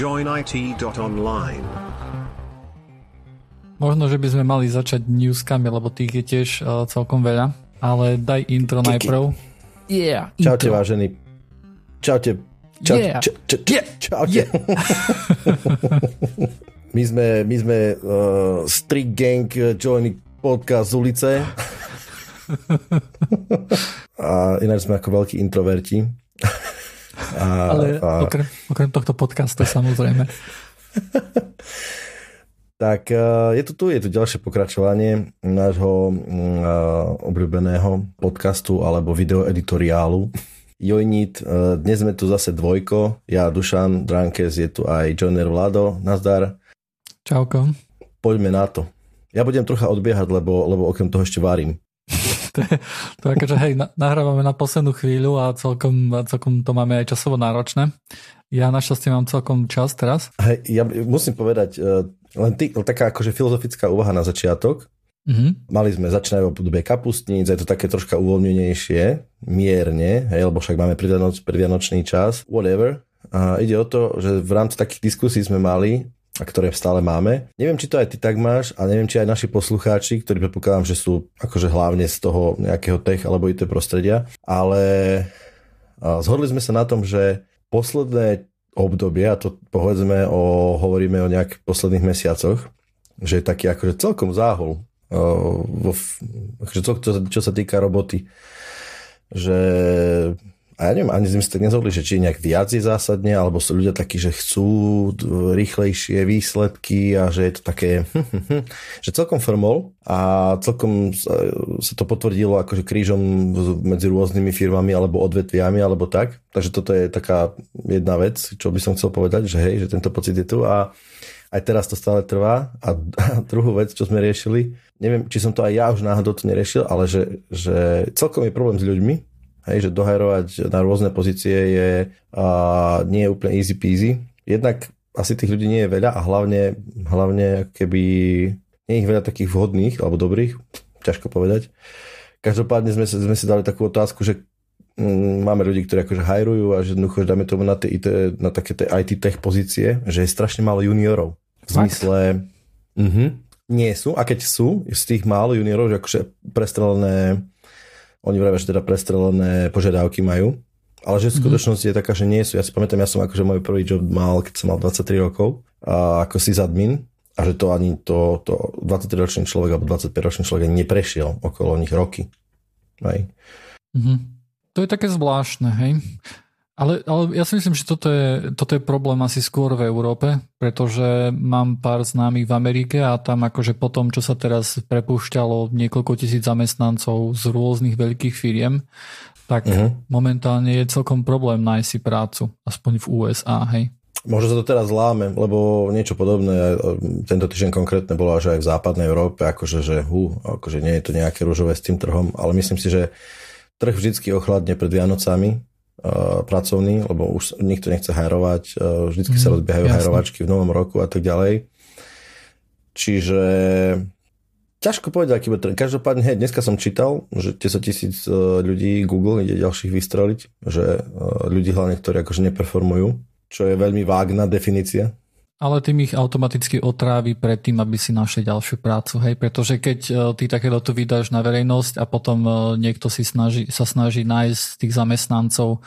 joinit.online. Možno, že by sme mali začať newskami, lebo tých je tiež uh, celkom veľa. Ale daj intro Kiki. najprv. Yeah, Čaute, intro. vážení. Čaute. Čau, yeah. ča, ča, ča, čaute. Yeah. my sme, my sme uh, Street Gang Joiny podcast z ulice. a ináč sme ako veľkí introverti. A, Ale a... Okrem, okrem tohto podcastu samozrejme. tak e, je tu tu, je tu ďalšie pokračovanie nášho uh, obľúbeného podcastu alebo videoeditoriálu Jojnit. Uh, dnes sme tu zase dvojko, ja Dušan Drankes, je tu aj Joiner Vlado, nazdar. Čauko. Poďme na to. Ja budem trocha odbiehať, lebo, lebo okrem toho ešte varím. To, je, to je akože, hej, nahrávame na poslednú chvíľu a celkom, celkom to máme aj časovo náročné. Ja našťastie mám celkom čas teraz. Hej, ja musím povedať, uh, len ty, taká akože filozofická úvaha na začiatok. Mm-hmm. Mali sme začínajú podobe kapustníc, je to také troška uvoľnenejšie, mierne, hej, lebo však máme predvianoč, predvianočný čas, whatever. A ide o to, že v rámci takých diskusí sme mali, a ktoré stále máme. Neviem, či to aj ty tak máš a neviem, či aj naši poslucháči, ktorí predpokladám, že sú akože hlavne z toho nejakého tech alebo IT prostredia, ale zhodli sme sa na tom, že posledné obdobie, a to povedzme o, hovoríme o nejakých posledných mesiacoch, že je taký akože celkom záhol, vo, akože čo, čo, čo sa týka roboty, že a ja neviem, ani sme sa tak nezhodli, že či nejak viac je zásadne, alebo sú ľudia takí, že chcú rýchlejšie výsledky a že je to také, že celkom formol a celkom sa to potvrdilo akože krížom medzi rôznymi firmami alebo odvetviami alebo tak. Takže toto je taká jedna vec, čo by som chcel povedať, že hej, že tento pocit je tu a aj teraz to stále trvá. A druhú vec, čo sme riešili, neviem, či som to aj ja už náhodou to neriešil, ale že, že celkom je problém s ľuďmi, Hej, že dohajrovať na rôzne pozície je a, nie je úplne easy peasy. Jednak asi tých ľudí nie je veľa a hlavne, hlavne keby nie je ich veľa takých vhodných alebo dobrých, ťažko povedať. Každopádne sme, sme si dali takú otázku, že mm, máme ľudí, ktorí akože hajrujú a že jednoducho, dáme tomu na, tie IT, na také tie IT tech pozície, že je strašne málo juniorov. V zmysle, uh-huh, nie sú, a keď sú, z tých málo juniorov, že akože prestrelené oni vravia, že teda prestrelené požiadavky majú, ale že v mhm. skutočnosti je taká, že nie sú. Ja si pamätám, ja som akože môj prvý job mal, keď som mal 23 rokov, a ako sysadmin, a že to ani to, to 23-ročný človek alebo 25-ročný človek ani neprešiel okolo nich roky. Hej. Mm-hmm. To je také zvláštne, hej. Ale, ale ja si myslím, že toto je, toto je problém asi skôr v Európe, pretože mám pár známych v Amerike a tam akože po tom, čo sa teraz prepúšťalo niekoľko tisíc zamestnancov z rôznych veľkých firiem, tak uh-huh. momentálne je celkom problém nájsť si prácu, aspoň v USA, hej. Možno sa to teraz zláme, lebo niečo podobné, tento týždeň konkrétne bolo až aj v západnej Európe, akože, že hú, akože nie je to nejaké rúžové s tým trhom, ale myslím si, že trh vždycky ochladne pred Vianocami, pracovný, lebo už nikto nechce hajrovať, uh, vždycky mm, sa mhm, rozbiehajú jasne. hajrovačky v novom roku a tak ďalej. Čiže ťažko povedať, aký bude Každopádne, hej, dneska som čítal, že 10 tisíc uh, ľudí Google ide ďalších vystreliť, že ľudí hlavne, ktorí akože neperformujú, čo je veľmi vágna definícia. Ale tým ich automaticky otrávi pred tým, aby si našli ďalšiu prácu, hej, pretože keď e, ty takéto tu vydáš na verejnosť a potom e, niekto si snaží, sa snaží nájsť tých zamestnancov e,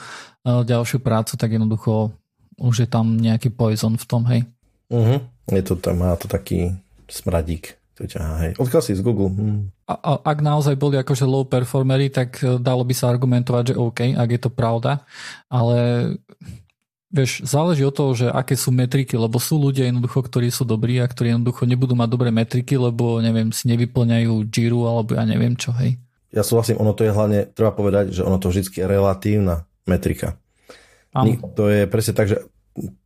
ďalšiu prácu, tak jednoducho už je tam nejaký poison v tom, hej. Uh-huh. Je to tam, má to taký smradík. To ťahá, hej. Odkiaľ si z Google. Hm. A, a, ak naozaj boli akože low performery, tak dalo by sa argumentovať, že OK, ak je to pravda, ale Vieš, záleží od toho, že aké sú metriky, lebo sú ľudia jednoducho, ktorí sú dobrí a ktorí jednoducho nebudú mať dobré metriky, lebo neviem, si nevyplňajú Jiru alebo ja neviem čo, hej. Ja súhlasím, ono to je hlavne, treba povedať, že ono to vždy je relatívna metrika. Áno. To je presne tak, že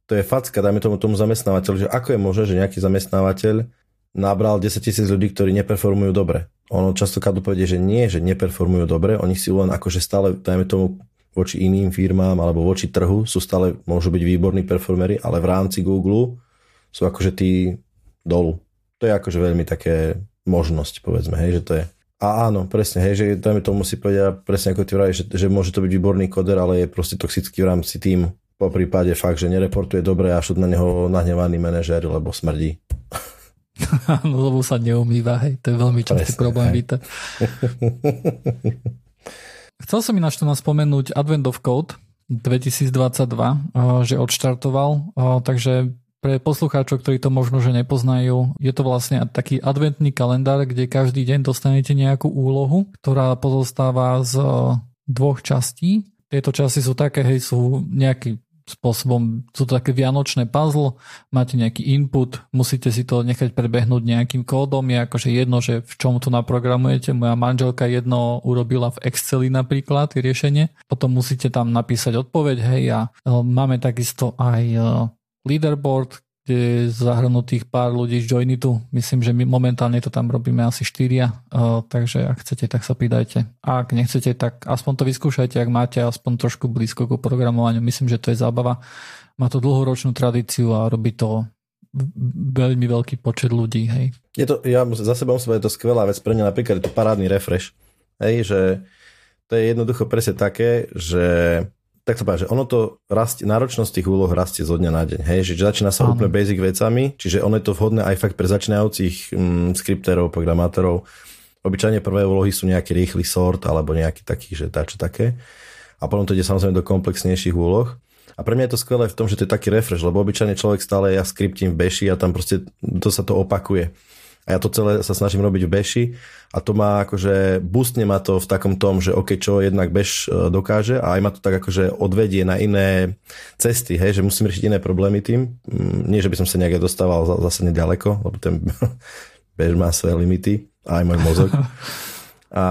to je facka, dajme tomu tomu zamestnávateľu, že ako je možné, že nejaký zamestnávateľ nabral 10 tisíc ľudí, ktorí neperformujú dobre. Ono častokrát povedie, že nie, že neperformujú dobre, oni si len akože stále, dajme tomu, voči iným firmám alebo voči trhu sú stále, môžu byť výborní performery, ale v rámci Google sú akože tí dolu. To je akože veľmi také možnosť, povedzme, hej, že to je. A áno, presne, hej, že dajme tomu si povedať presne ako ty vravíš, že, že môže to byť výborný koder, ale je proste toxický v rámci týmu. po prípade fakt, že nereportuje dobre a sú na neho nahnevaní manažéri, lebo smrdí. no, lebo sa neumýva, hej, to je veľmi častý problém, víte. Chcel som ináč tu nás spomenúť Advent of Code 2022, že odštartoval, takže pre poslucháčov, ktorí to možno že nepoznajú, je to vlastne taký adventný kalendár, kde každý deň dostanete nejakú úlohu, ktorá pozostáva z dvoch častí. Tieto časti sú také, hej, sú nejaký spôsobom, sú to také vianočné puzzle, máte nejaký input, musíte si to nechať prebehnúť nejakým kódom, je akože jedno, že v čom to naprogramujete. Moja manželka jedno urobila v Exceli napríklad, riešenie. Potom musíte tam napísať odpoveď, hej, a e, máme takisto aj e, leaderboard, je zahrnutých pár ľudí z Joinitu. Myslím, že my momentálne to tam robíme asi štyria, uh, takže ak chcete, tak sa pridajte. A ak nechcete, tak aspoň to vyskúšajte, ak máte aspoň trošku blízko k programovaniu. Myslím, že to je zábava. Má to dlhoročnú tradíciu a robí to veľmi veľký počet ľudí. Hej. Je to, ja za sebou musím je to skvelá vec pre mňa, napríklad je to parádny refresh. Hej, že to je jednoducho presne také, že tak to povedať, že ono to rastie, náročnosť tých úloh rastie zo dňa na deň. Hej, že začína sa úplne basic vecami, čiže ono je to vhodné aj fakt pre začínajúcich mm, skriptérov, programátorov. Obyčajne prvé úlohy sú nejaký rýchly sort alebo nejaký taký, že dačo také. A potom to ide samozrejme do komplexnejších úloh. A pre mňa je to skvelé v tom, že to je taký refresh, lebo obyčajne človek stále ja skriptím v beši a tam proste to sa to opakuje a ja to celé sa snažím robiť v beši a to má akože, boostne ma to v takom tom, že OK, čo jednak bež e, dokáže a aj ma to tak akože odvedie na iné cesty, hej, že musím riešiť iné problémy tým. Mm, nie, že by som sa nejak dostával zase nedaleko, lebo ten bež má svoje limity aj môj mozog. A,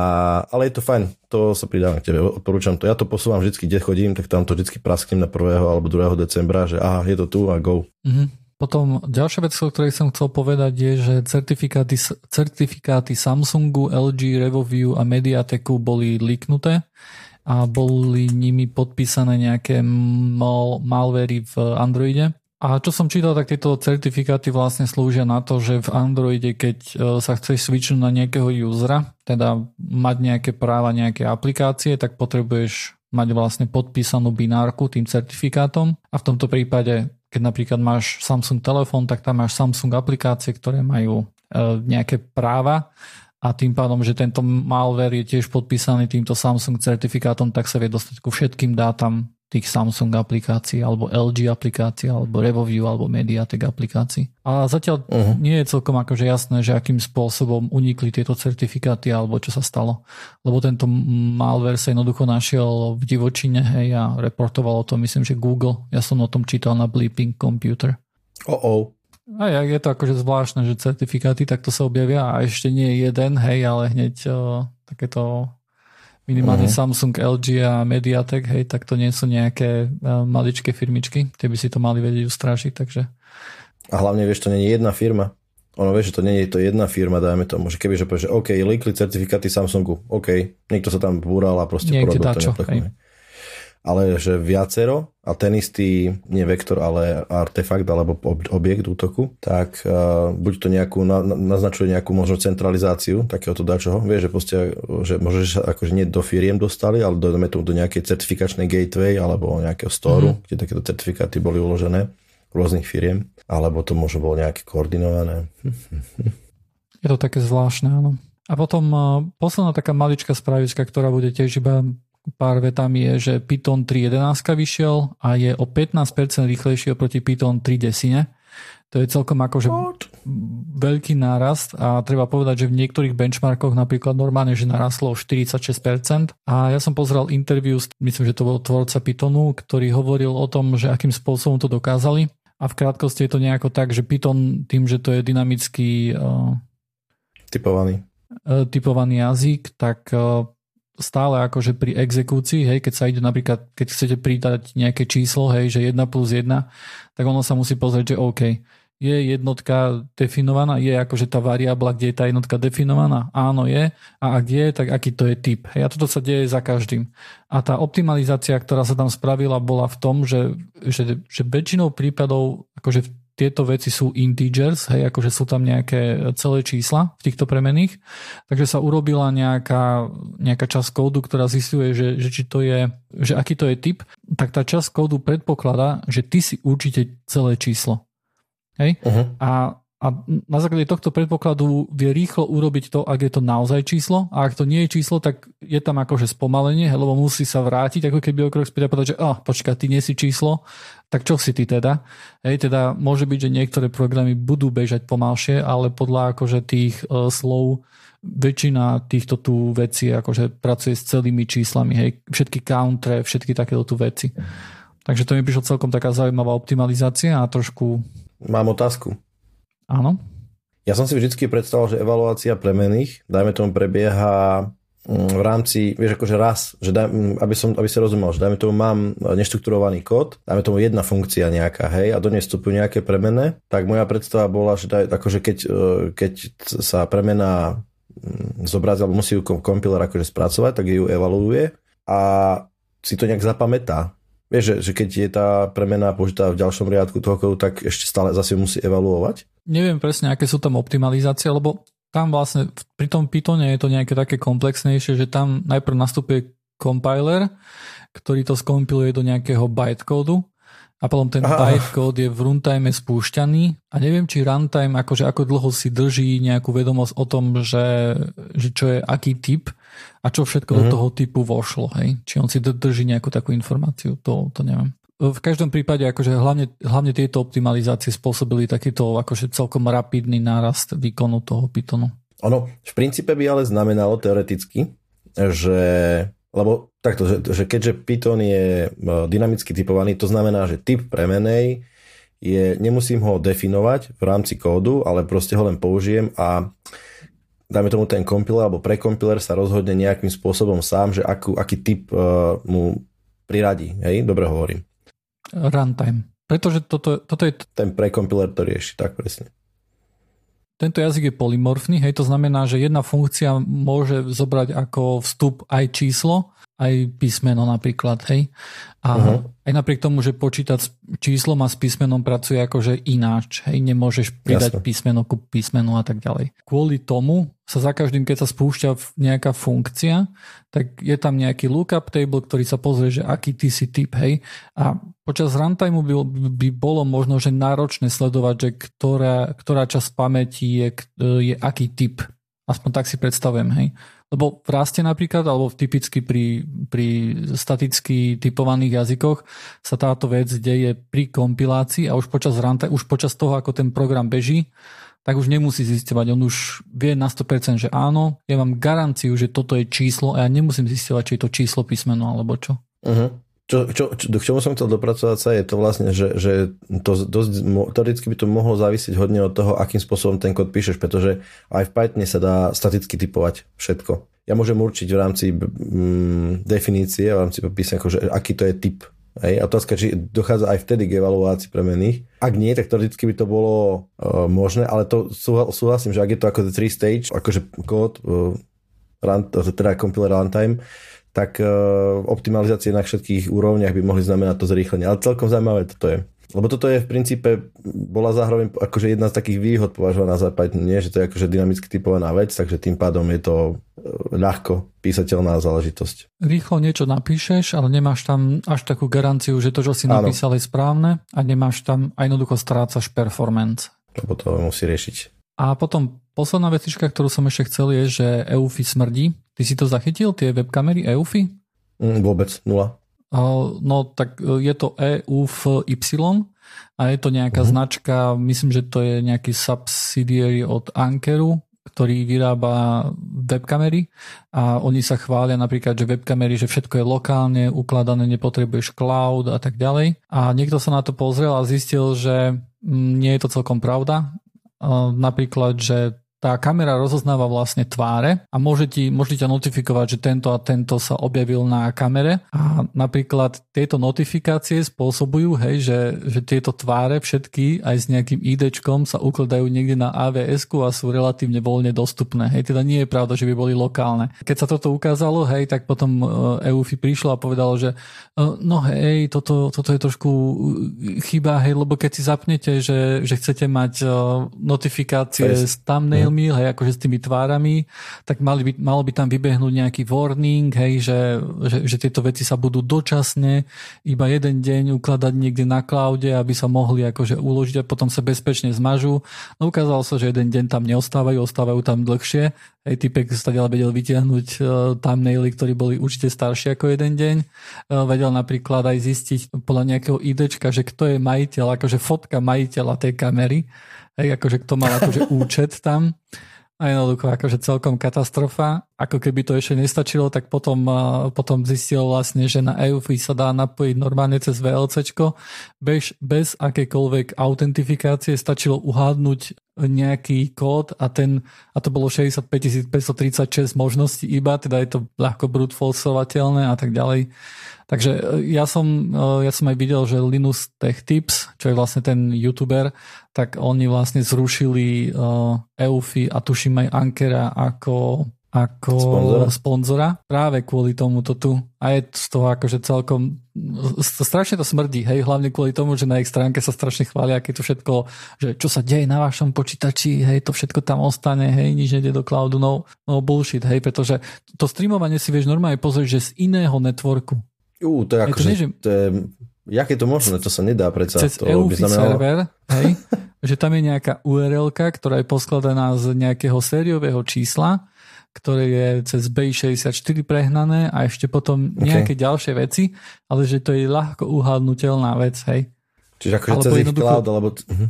ale je to fajn, to sa pridávam k tebe, odporúčam to. Ja to posúvam vždy, kde chodím, tak tam to vždy prasknem na 1. alebo 2. decembra, že aha, je to tu a go. Mm-hmm. Potom ďalšia vec, o ktorej som chcel povedať, je, že certifikáty, certifikáty Samsungu, LG, RevoView a Mediateku boli liknuté a boli nimi podpísané nejaké mal, malvery v Androide. A čo som čítal, tak tieto certifikáty vlastne slúžia na to, že v Androide, keď e, sa chceš switchnúť na nejakého usera, teda mať nejaké práva, nejaké aplikácie, tak potrebuješ mať vlastne podpísanú binárku tým certifikátom a v tomto prípade keď napríklad máš Samsung telefón, tak tam máš Samsung aplikácie, ktoré majú e, nejaké práva. A tým pádom, že tento malware je tiež podpísaný týmto Samsung certifikátom, tak sa vie dostať ku všetkým dátam tých Samsung aplikácií, alebo LG aplikácií, alebo RevoView, alebo Mediatek aplikácií. A zatiaľ uh-huh. nie je celkom akože jasné, že akým spôsobom unikli tieto certifikáty, alebo čo sa stalo. Lebo tento malware sa jednoducho našiel v divočine, hej, a reportovalo to, myslím, že Google. Ja som o tom čítal na Bleeping Computer. Oh, oh. A je to akože zvláštne, že certifikáty takto sa objavia a ešte nie jeden, hej, ale hneď uh, takéto minimálne uh-huh. Samsung, LG a Mediatek, hej, tak to nie sú nejaké uh, maličké firmičky, tie by si to mali vedieť ustrážiť, takže... A hlavne, vieš, to nie je jedna firma. Ono, vieš, že to nie je to jedna firma, dajme tomu, že keby, že že OK, líkli certifikáty Samsungu, OK, niekto sa tam búral a proste Niekde porobil to hej ale že viacero a ten istý, nie vektor, ale artefakt alebo objekt útoku, tak uh, buď to nejakú, na, naznačuje nejakú možno centralizáciu takéhoto dačoho. Vieš, že proste, že sa akože nie do firiem dostali, ale do, do nejakej certifikačnej gateway alebo nejakého storu, mm-hmm. kde takéto certifikáty boli uložené rôznych firiem, alebo to možno bolo nejaké koordinované. Je to také zvláštne, áno. A potom uh, posledná taká maličká spravička, ktorá bude tiež iba pár vetami je, že Python 3.11 vyšiel a je o 15% rýchlejší oproti Python 3 desine. To je celkom akože veľký nárast a treba povedať, že v niektorých benchmarkoch napríklad normálne, že narastlo o 46%. A ja som pozrel interview, myslím, že to bol tvorca Pythonu, ktorý hovoril o tom, že akým spôsobom to dokázali. A v krátkosti je to nejako tak, že Python tým, že to je dynamický uh, typovaný. Uh, typovaný jazyk, tak uh, stále akože pri exekúcii, hej, keď sa ide napríklad, keď chcete pridať nejaké číslo, hej, že 1 plus 1, tak ono sa musí pozrieť, že OK, je jednotka definovaná, je akože tá variabla, kde je tá jednotka definovaná? Áno, je. A ak je, tak aký to je typ? Hej, a toto sa deje za každým. A tá optimalizácia, ktorá sa tam spravila, bola v tom, že, že, že väčšinou prípadov, akože tieto veci sú integers, hej, akože sú tam nejaké celé čísla v týchto premených, takže sa urobila nejaká, nejaká časť kódu, ktorá zistuje, že, že či to je, že aký to je typ, tak tá časť kódu predpokladá, že ty si určite celé číslo. Hej? Uh-huh. A a na základe tohto predpokladu vie rýchlo urobiť to, ak je to naozaj číslo a ak to nie je číslo, tak je tam akože spomalenie, lebo musí sa vrátiť, ako keby o krok späť a povedať, že oh, počkaj, ty nie si číslo, tak čo si ty teda? Hej, teda môže byť, že niektoré programy budú bežať pomalšie, ale podľa akože tých uh, slov väčšina týchto tu vecí akože pracuje s celými číslami, hej, všetky countre, všetky takéto tu veci. Takže to mi prišlo celkom taká zaujímavá optimalizácia a trošku... Mám otázku. Áno. Ja som si vždy predstavoval, že evaluácia premených, dajme tomu, prebieha mm, v rámci, vieš, akože raz, že daj, mm, aby, som, aby si rozumel, že dajme tomu mám neštrukturovaný kód, dajme tomu jedna funkcia nejaká, hej, a do nej vstupujú nejaké premene, tak moja predstava bola, že daj, akože keď, e, keď sa premena mm, zobrazí, alebo musí ju kompiler akože spracovať, tak ju evaluuje a si to nejak zapamätá. Vieš, že, že keď je tá premena použitá v ďalšom riadku toho kódu, tak ešte stále zase musí evaluovať? Neviem presne, aké sú tam optimalizácie, lebo tam vlastne pri tom Pythone je to nejaké také komplexnejšie, že tam najprv nastupuje compiler, ktorý to skompiluje do nejakého bytecódu a potom ten bytecode je v runtime spúšťaný a neviem, či runtime akože ako dlho si drží nejakú vedomosť o tom, že, že čo je aký typ a čo všetko mm-hmm. do mhm. toho typu vošlo, hej? Či on si drží nejakú takú informáciu, to, to neviem. V každom prípade akože hlavne, hlavne tieto optimalizácie spôsobili takýto akože celkom rapidný nárast výkonu toho Pythonu. Ono v princípe by ale znamenalo teoreticky, že lebo takto, že, že keďže Python je e, dynamicky typovaný, to znamená, že typ premenej je, nemusím ho definovať v rámci kódu, ale proste ho len použijem a dajme tomu ten kompiler alebo prekompiler sa rozhodne nejakým spôsobom sám, že akú, aký typ uh, mu priradí. Hej, dobre hovorím. Runtime. Pretože toto, toto je... Ten prekompiler to rieši, tak presne. Tento jazyk je polymorfný, hej, to znamená, že jedna funkcia môže zobrať ako vstup aj číslo, aj písmeno napríklad, hej. A uh-huh. aj napriek tomu, že počítať s číslom a s písmenom pracuje akože ináč, hej, nemôžeš pridať Jasne. písmeno ku písmenu a tak ďalej. Kvôli tomu sa za každým, keď sa spúšťa nejaká funkcia, tak je tam nejaký lookup table, ktorý sa pozrie, že aký ty si typ, hej. A počas runtime by, by bolo možno, že náročné sledovať, že ktorá, ktorá časť pamäti je, je aký typ. Aspoň tak si predstavujem, hej. Lebo v raste napríklad, alebo typicky pri, pri staticky typovaných jazykoch sa táto vec deje pri kompilácii a už počas, ranta, už počas toho, ako ten program beží, tak už nemusí zistovať. On už vie na 100%, že áno, ja mám garanciu, že toto je číslo a ja nemusím zistovať, či je to číslo písmeno alebo čo. Uh-huh. Čo, čo, čo, k čomu som chcel dopracovať sa je to vlastne, že, že to dosť, teoreticky by to mohlo závisieť hodne od toho, akým spôsobom ten kód píšeš, pretože aj v Pythone sa dá staticky typovať všetko. Ja môžem určiť v rámci mm, definície, v rámci písania, že aký to je typ. Hej? Otázka, či dochádza aj vtedy k evaluácii premených. Ak nie, tak teoreticky by to bolo uh, možné, ale to súhlasím, že ak je to ako the three stage, akože kód, uh, teda compiler runtime, tak e, optimalizácie na všetkých úrovniach by mohli znamenať to zrýchlenie. Ale celkom zaujímavé toto je. Lebo toto je v princípe, bola zároveň akože jedna z takých výhod považovaná za Python, nie, že to je akože dynamicky typovaná vec, takže tým pádom je to e, ľahko písateľná záležitosť. Rýchlo niečo napíšeš, ale nemáš tam až takú garanciu, že to, čo si napísal, je správne a nemáš tam, a jednoducho strácaš performance. Lebo to musí riešiť. A potom posledná vecička, ktorú som ešte chcel, je, že EUFI smrdí. Ty si to zachytil, tie webkamery EUFI? Mm, vôbec, nula. No tak e, je to EUFY a je to nejaká uh-huh. značka, myslím, že to je nejaký subsidiary od Ankeru, ktorý vyrába webkamery a oni sa chvália napríklad, že webkamery, že všetko je lokálne ukladané, nepotrebuješ cloud a tak ďalej. A niekto sa na to pozrel a zistil, že mm, nie je to celkom pravda. Napríklad, že tá kamera rozoznáva vlastne tváre a môže ti, môže ťa notifikovať, že tento a tento sa objavil na kamere a napríklad tieto notifikácie spôsobujú, hej, že, že tieto tváre všetky aj s nejakým IDčkom sa ukladajú niekde na avs a sú relatívne voľne dostupné. Hej, teda nie je pravda, že by boli lokálne. Keď sa toto ukázalo, hej, tak potom EUFI prišlo a povedalo, že no hej, toto, toto je trošku chyba, hej, lebo keď si zapnete, že, že chcete mať notifikácie Face. s filmy, hej, akože s tými tvárami, tak mali by, malo by tam vybehnúť nejaký warning, hej, že, že, že tieto veci sa budú dočasne iba jeden deň ukladať niekde na cloude, aby sa mohli akože uložiť a potom sa bezpečne zmažú. No ukázalo sa, že jeden deň tam neostávajú, ostávajú tam dlhšie. Hej, typek sa vedel vytiahnuť uh, thumbnaily, ktorí boli určite staršie ako jeden deň. Uh, vedel napríklad aj zistiť podľa nejakého IDčka, že kto je majiteľ, akože fotka majiteľa tej kamery Hej, akože kto mal akože účet tam. A jednoducho akože celkom katastrofa. Ako keby to ešte nestačilo, tak potom, potom zistil vlastne, že na EUFI sa dá napojiť normálne cez VLCčko. Bez, bez akékoľvek autentifikácie stačilo uhádnuť nejaký kód a ten, a to bolo 65 536 možností iba, teda je to ľahko brute forceovateľné a tak ďalej. Takže e, ja som, e, ja som aj videl, že Linus Tech Tips, čo je vlastne ten youtuber, tak oni vlastne zrušili uh, Eufy a tuším aj Ankera ako ako sponzora. sponzora práve kvôli tomuto tu. A je z toho akože celkom strašne to smrdí, hej, hlavne kvôli tomu, že na ich stránke sa strašne chvália, aké to všetko, že čo sa deje na vašom počítači, hej, to všetko tam ostane, hej, nič nejde do cloudu, no, no bullshit, hej, pretože to streamovanie si vieš normálne pozrieť, že z iného networku. Ú, to je ako, že, že... to je, jak je to možné, to sa nedá predsa. Cez to EUFI znamenalo... server, hej, že tam je nejaká url ktorá je poskladaná z nejakého sériového čísla, ktoré je cez B64 prehnané a ešte potom nejaké okay. ďalšie veci, ale že to je ľahko uhádnutelná vec, hej. Čiže akože cez ich cloud, alebo... Uh-huh.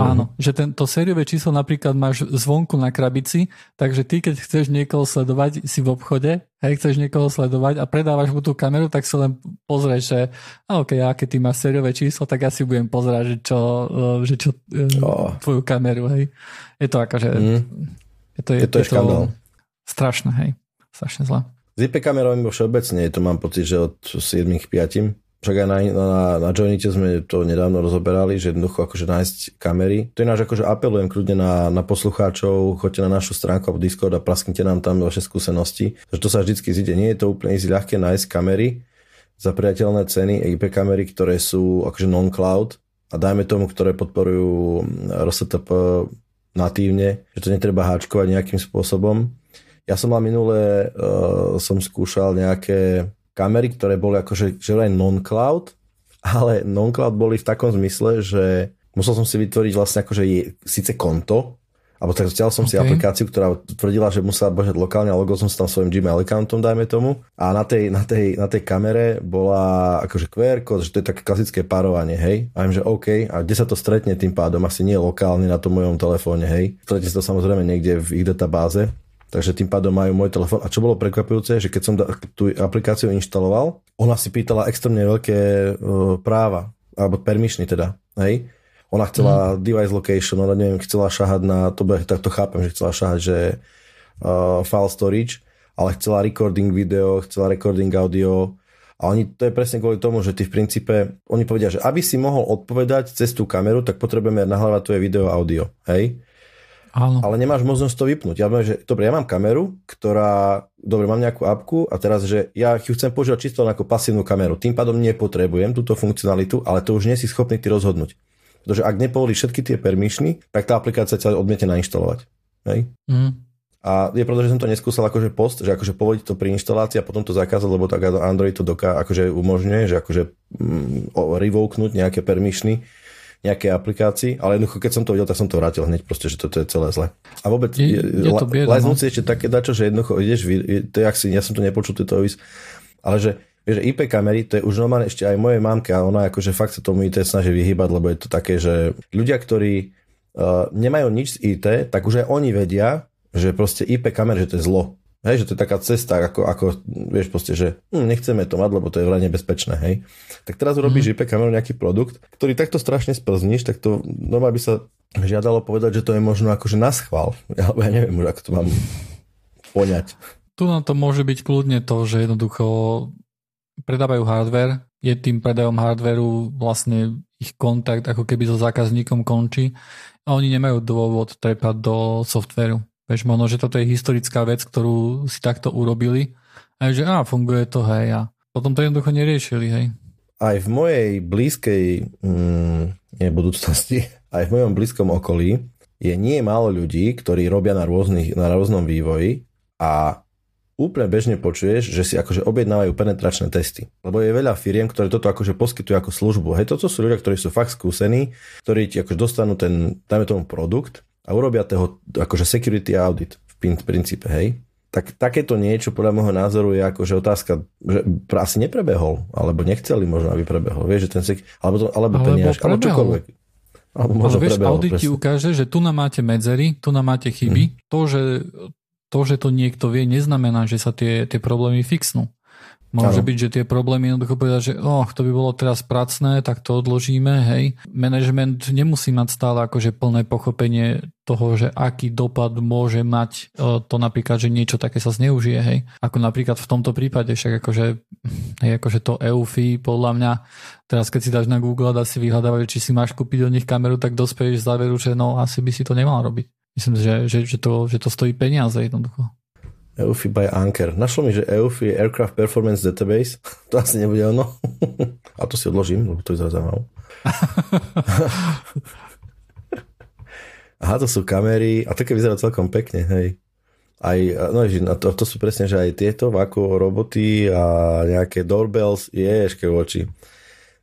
Áno, že tento sériové číslo napríklad máš zvonku na krabici, takže ty keď chceš niekoho sledovať, si v obchode, hej, chceš niekoho sledovať a predávaš mu tú kameru, tak sa len pozrieš, že a ok, a keď ty máš sériové číslo, tak ja si budem pozerať, že čo, e, že čo oh. tvoju kameru, hej. Je to akože... Mm. Je to, je, je to, je to strašné, hej. Strašne zle. S IP kamerami všeobecne, to mám pocit, že od 7 k 5 však aj na, na, na Joinite sme to nedávno rozoberali, že jednoducho akože nájsť kamery. To náš akože apelujem kľudne na, na poslucháčov, choďte na našu stránku alebo Discord a prasknite nám tam vaše skúsenosti. Že to sa vždycky zide. Nie je to úplne easy ľahké nájsť kamery za priateľné ceny, IP kamery, ktoré sú akože non-cloud a dajme tomu, ktoré podporujú RSTP natívne, že to netreba háčkovať nejakým spôsobom. Ja som mal minule, uh, som skúšal nejaké kamery, ktoré boli akože že aj non-cloud, ale non-cloud boli v takom zmysle, že musel som si vytvoriť vlastne akože je, síce konto, alebo tak stiaľ som okay. si aplikáciu, ktorá tvrdila, že musela bežať lokálne a logo som si tam svojim Gmail accountom, dajme tomu. A na tej, na tej, na tej kamere bola akože QR kód, že to je také klasické párovanie, hej. A viem, že OK, a kde sa to stretne tým pádom? Asi nie lokálne na tom mojom telefóne, hej. Stretne sa to samozrejme niekde v ich databáze takže tým pádom majú môj telefón. A čo bolo prekvapujúce, že keď som tú aplikáciu inštaloval, ona si pýtala extrémne veľké uh, práva, alebo permissiony teda, hej. Ona chcela mm. device location, ona neviem, chcela šahať na, to, tak to chápem, že chcela šahať, že uh, file storage, ale chcela recording video, chcela recording audio, a oni, to je presne kvôli tomu, že ty v princípe, oni povedia, že aby si mohol odpovedať cez tú kameru, tak potrebujeme nahrávať tvoje video audio, hej? Áno. Ale nemáš možnosť to vypnúť. Ja že dobre, ja mám kameru, ktorá, dobre, mám nejakú apku a teraz, že ja ju chcem používať čisto ako pasívnu kameru. Tým pádom nepotrebujem túto funkcionalitu, ale to už nie si schopný ty rozhodnúť. Pretože ak nepovolíš všetky tie permissiony, tak tá aplikácia sa odmiete nainštalovať. Hej? Mm. A je pravda, že som to neskúsal akože post, že akože povoliť to pri inštalácii a potom to zakázať, lebo tak Android to doká, akože umožňuje, že akože mm, revoknúť nejaké permissiony nejakej aplikácii, ale jednoducho, keď som to videl, tak som to vrátil hneď proste, že toto je celé zle. A vôbec, je, je to bieda, no? ešte také dačo, že jednoducho ideš, to je, si, ja som to nepočul, to vis, ale že Vieš, IP kamery, to je už normálne ešte aj mojej mamke a ona akože fakt sa tomu IT snaží vyhybať, lebo je to také, že ľudia, ktorí uh, nemajú nič z IT, tak už aj oni vedia, že proste IP kamery, že to je zlo. Hej, že to je taká cesta, ako, ako vieš proste, že hm, nechceme to mať, lebo to je veľmi nebezpečné, hej. Tak teraz urobíš mm. Kameru nejaký produkt, ktorý takto strašne sprzníš, tak to normálne by sa žiadalo povedať, že to je možno akože na schvál. Alebo ja neviem už, ako to mám poňať. Tu na to môže byť kľudne to, že jednoducho predávajú hardware, je tým predajom hardwareu vlastne ich kontakt ako keby so zákazníkom končí a oni nemajú dôvod trepať do softveru. Vieš, možno, že toto je historická vec, ktorú si takto urobili a že á, funguje to, hej, a potom to jednoducho neriešili, hej. Aj v mojej blízkej mm, nie, budúcnosti, aj v mojom blízkom okolí je nie málo ľudí, ktorí robia na, rôznych, na rôznom vývoji a úplne bežne počuješ, že si akože objednávajú penetračné testy. Lebo je veľa firiem, ktoré toto akože poskytujú ako službu. Hej, toto sú ľudia, ktorí sú fakt skúsení, ktorí ti akože dostanú ten, dajme tomu produkt a urobia toho akože security audit v princípe, hej. Tak takéto niečo podľa môjho názoru je akože otázka, že asi neprebehol, alebo nechceli možno, aby prebehol. Vieš, že ten sek- alebo, to, alebo, alebo peniaž, alebo čokoľvek. Alebo možno Ale vieš, prebehol, audit ti ukáže, že tu nám máte medzery, tu nám máte chyby. Hmm. To, že to, že to niekto vie, neznamená, že sa tie, tie problémy fixnú. Môže ano. byť, že tie problémy jednoducho povedať, že oh, to by bolo teraz pracné, tak to odložíme, hej. Management nemusí mať stále akože plné pochopenie toho, že aký dopad môže mať e, to napríklad, že niečo také sa zneužije, hej. Ako napríklad v tomto prípade, však akože, hej, akože to EUFI, podľa mňa, teraz keď si dáš na Google a si vyhľadávajú, či si máš kúpiť od nich kameru, tak dospeješ záveru, že no asi by si to nemal robiť. Myslím, že, že, že, to, že to stojí peniaze jednoducho. EUFI by Anker. Našlo mi, že EUFI Aircraft Performance Database. to asi nebude ono. A to si odložím, lebo to je zaujímavé. Aha, to sú kamery. A také vyzerá celkom pekne, hej. Aj, no a to, to sú presne, že aj tieto ako roboty a nejaké doorbells, ješke oči.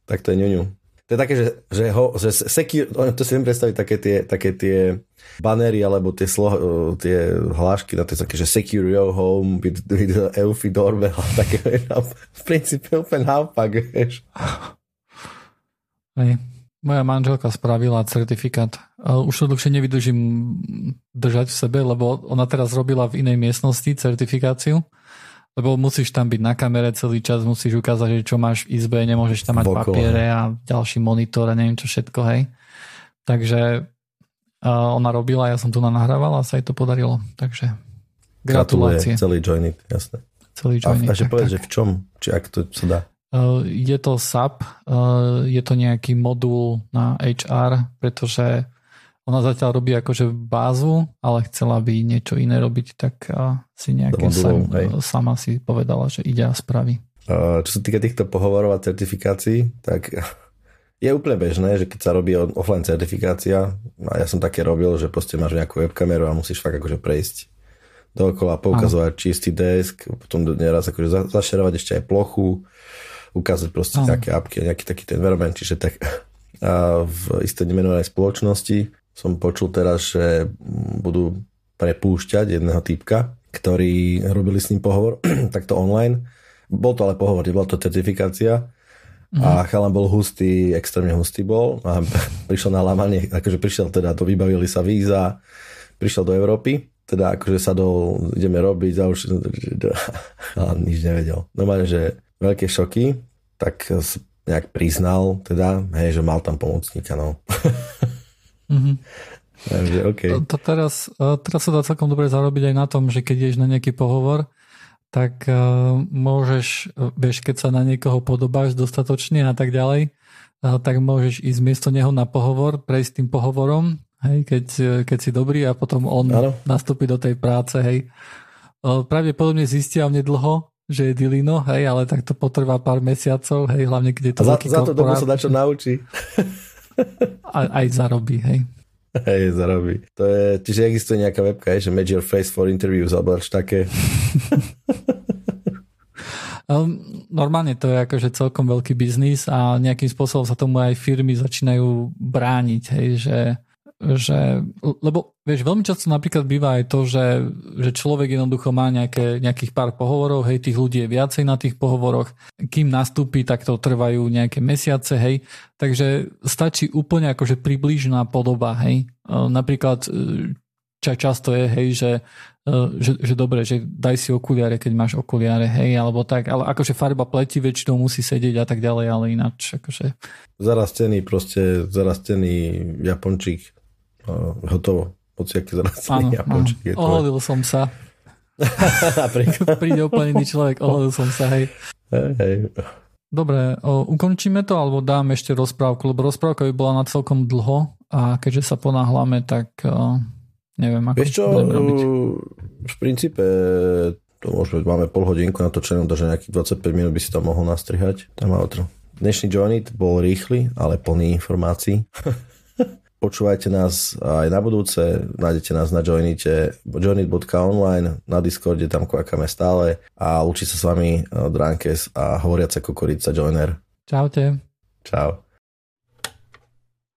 Tak to je ňuňu. To je také, že, že, ho, že secure, to si viem predstaviť také tie, také tie banery alebo tie, slo, tie hlášky na tie také, že secure your home with, with Eufy doorbell a také, v princípe úplne naopak, vieš. Hej. Moja manželka spravila certifikát. Už to dlhšie nevydržím držať v sebe, lebo ona teraz robila v inej miestnosti certifikáciu lebo musíš tam byť na kamere celý čas, musíš ukázať, že čo máš v izbe, nemôžeš tam mať Vokol, papiere a ďalší monitor a neviem čo všetko, hej. Takže uh, ona robila, ja som tu nahrávala a sa jej to podarilo, takže gratulácie. Gratuluje celý Joinit, jasné. Celý Joinit. A, a že povedz, že v čom, či ak to sa dá. Uh, je to SAP, uh, je to nejaký modul na HR, pretože ona zatiaľ robí akože bázu, ale chcela by niečo iné robiť, tak si nejaké sam, sama si povedala, že ide a spraví. Čo sa týka týchto pohovorov a certifikácií, tak je úplne bežné, že keď sa robí offline certifikácia, a ja som také robil, že proste máš nejakú webkameru a musíš fakt akože prejsť dookola, poukazovať Aha. čistý desk, potom neraz akože zašerovať ešte aj plochu, ukázať proste Aha. nejaké apky nejaký taký ten environment, čiže tak a v isté nemenovanej spoločnosti som počul teraz, že budú prepúšťať jedného týpka, ktorý robili s ním pohovor, takto online. Bol to ale pohovor, nebola to certifikácia. Mm. A chalan bol hustý, extrémne hustý bol a prišiel na lámanie, akože prišiel teda, to vybavili sa víza, prišiel do Európy, teda akože sa do, ideme robiť a už a nič nevedel. Normálne, že veľké šoky, tak nejak priznal teda, hej, že mal tam pomocníka, no. Mm-hmm. Takže, okay. to teraz, e, teraz sa dá celkom dobre zarobiť aj na tom, že keď ideš na nejaký pohovor, tak uh, môžeš, e, vieš, keď sa na niekoho podobáš dostatočne a tak ďalej, uh, tak môžeš ísť miesto neho na pohovor, prejsť tým pohovorom, hej, keď, keď si dobrý a potom on ano. nastúpi do tej práce, hej. Uh, pravdepodobne zistia mne dlho, že je Dilino, hej, ale tak to potrvá pár mesiacov, hej, hlavne keď je to a za, za to dobu sa dá čo naučí. aj, aj zarobí, hej. Hej, zarobí. To je, čiže existuje nejaká webka, že Match Your Face for Interviews, alebo také. Um, normálne to je akože celkom veľký biznis a nejakým spôsobom sa tomu aj firmy začínajú brániť, hej, že že, lebo vieš, veľmi často napríklad býva aj to, že, že človek jednoducho má nejaké, nejakých pár pohovorov, hej, tých ľudí je viacej na tých pohovoroch, kým nastúpi, tak to trvajú nejaké mesiace, hej, takže stačí úplne akože približná podoba, hej, e, napríklad e, ča, často je, hej, že, e, že, že dobre, že daj si okuliare, keď máš okuliare, hej, alebo tak, ale akože farba pleti väčšinou musí sedieť a tak ďalej, ale ináč, akože... Zarastený proste, zarastený Japončík Uh, hotovo. Pociaky zrastený. Áno, áno. Oholil som sa. Príde úplne iný človek, oholil som sa, hej. Hej, hej. Dobre, o, ukončíme to, alebo dám ešte rozprávku, lebo rozprávka by bola na celkom dlho a keďže sa ponáhľame, tak o, neviem, ako Vieš čo, v princípe to môžeme, máme pol hodinku natočenú, takže nejakých 25 minút by si to mohol nastrihať. Tam outro. Dnešný Johnny bol rýchly, ale plný informácií. Počúvajte nás aj na budúce, nájdete nás na joinite joinit.online, na Discorde, tam kvakáme stále a učí sa s vami eh, Drankes a hovoriaca kukurica Joiner. Čaute. Čau.